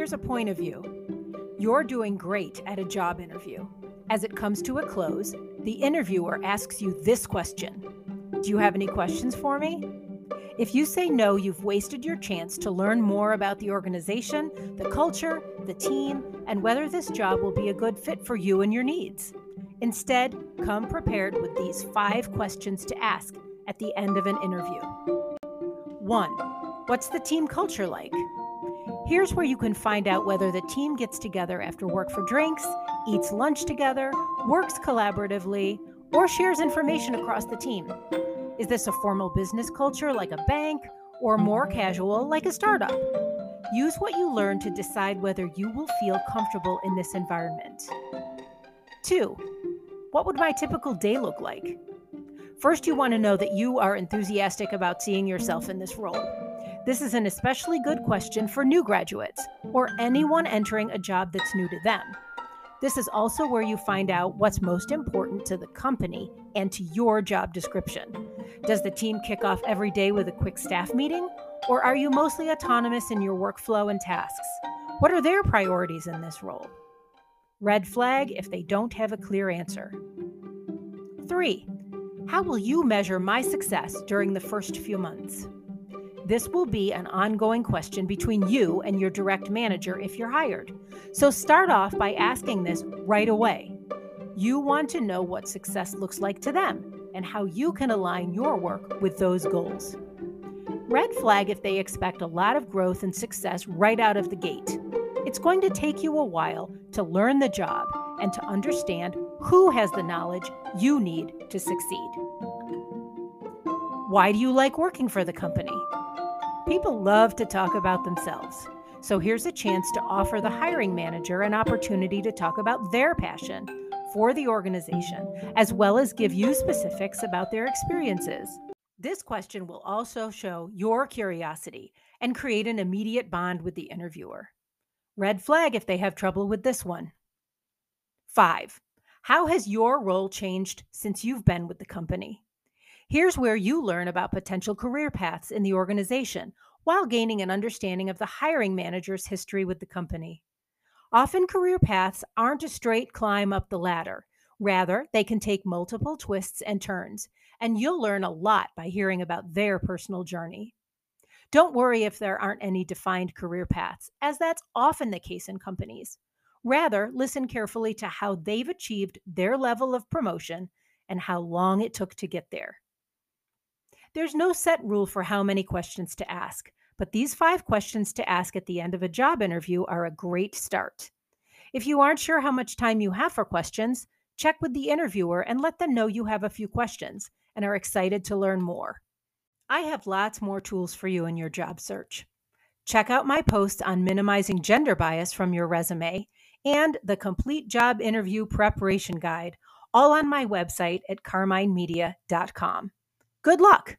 Here's a point of view you're doing great at a job interview. As it comes to a close, the interviewer asks you this question Do you have any questions for me? If you say no, you've wasted your chance to learn more about the organization, the culture, the team, and whether this job will be a good fit for you and your needs. Instead, come prepared with these five questions to ask at the end of an interview. 1. What's the team culture like? Here's where you can find out whether the team gets together after work for drinks, eats lunch together, works collaboratively, or shares information across the team. Is this a formal business culture like a bank, or more casual like a startup? Use what you learn to decide whether you will feel comfortable in this environment. 2. What would my typical day look like? First, you want to know that you are enthusiastic about seeing yourself in this role. This is an especially good question for new graduates or anyone entering a job that's new to them. This is also where you find out what's most important to the company and to your job description. Does the team kick off every day with a quick staff meeting? Or are you mostly autonomous in your workflow and tasks? What are their priorities in this role? Red flag if they don't have a clear answer. 3. How will you measure my success during the first few months? This will be an ongoing question between you and your direct manager if you're hired. So start off by asking this right away. You want to know what success looks like to them and how you can align your work with those goals. Red flag if they expect a lot of growth and success right out of the gate. It's going to take you a while to learn the job and to understand who has the knowledge you need to succeed. Why do you like working for the company? People love to talk about themselves. So here's a chance to offer the hiring manager an opportunity to talk about their passion for the organization, as well as give you specifics about their experiences. This question will also show your curiosity and create an immediate bond with the interviewer. Red flag if they have trouble with this one. Five, how has your role changed since you've been with the company? Here's where you learn about potential career paths in the organization while gaining an understanding of the hiring manager's history with the company. Often, career paths aren't a straight climb up the ladder. Rather, they can take multiple twists and turns, and you'll learn a lot by hearing about their personal journey. Don't worry if there aren't any defined career paths, as that's often the case in companies. Rather, listen carefully to how they've achieved their level of promotion and how long it took to get there. There's no set rule for how many questions to ask, but these five questions to ask at the end of a job interview are a great start. If you aren't sure how much time you have for questions, check with the interviewer and let them know you have a few questions and are excited to learn more. I have lots more tools for you in your job search. Check out my post on minimizing gender bias from your resume and the complete job interview preparation guide, all on my website at carminemedia.com. Good luck!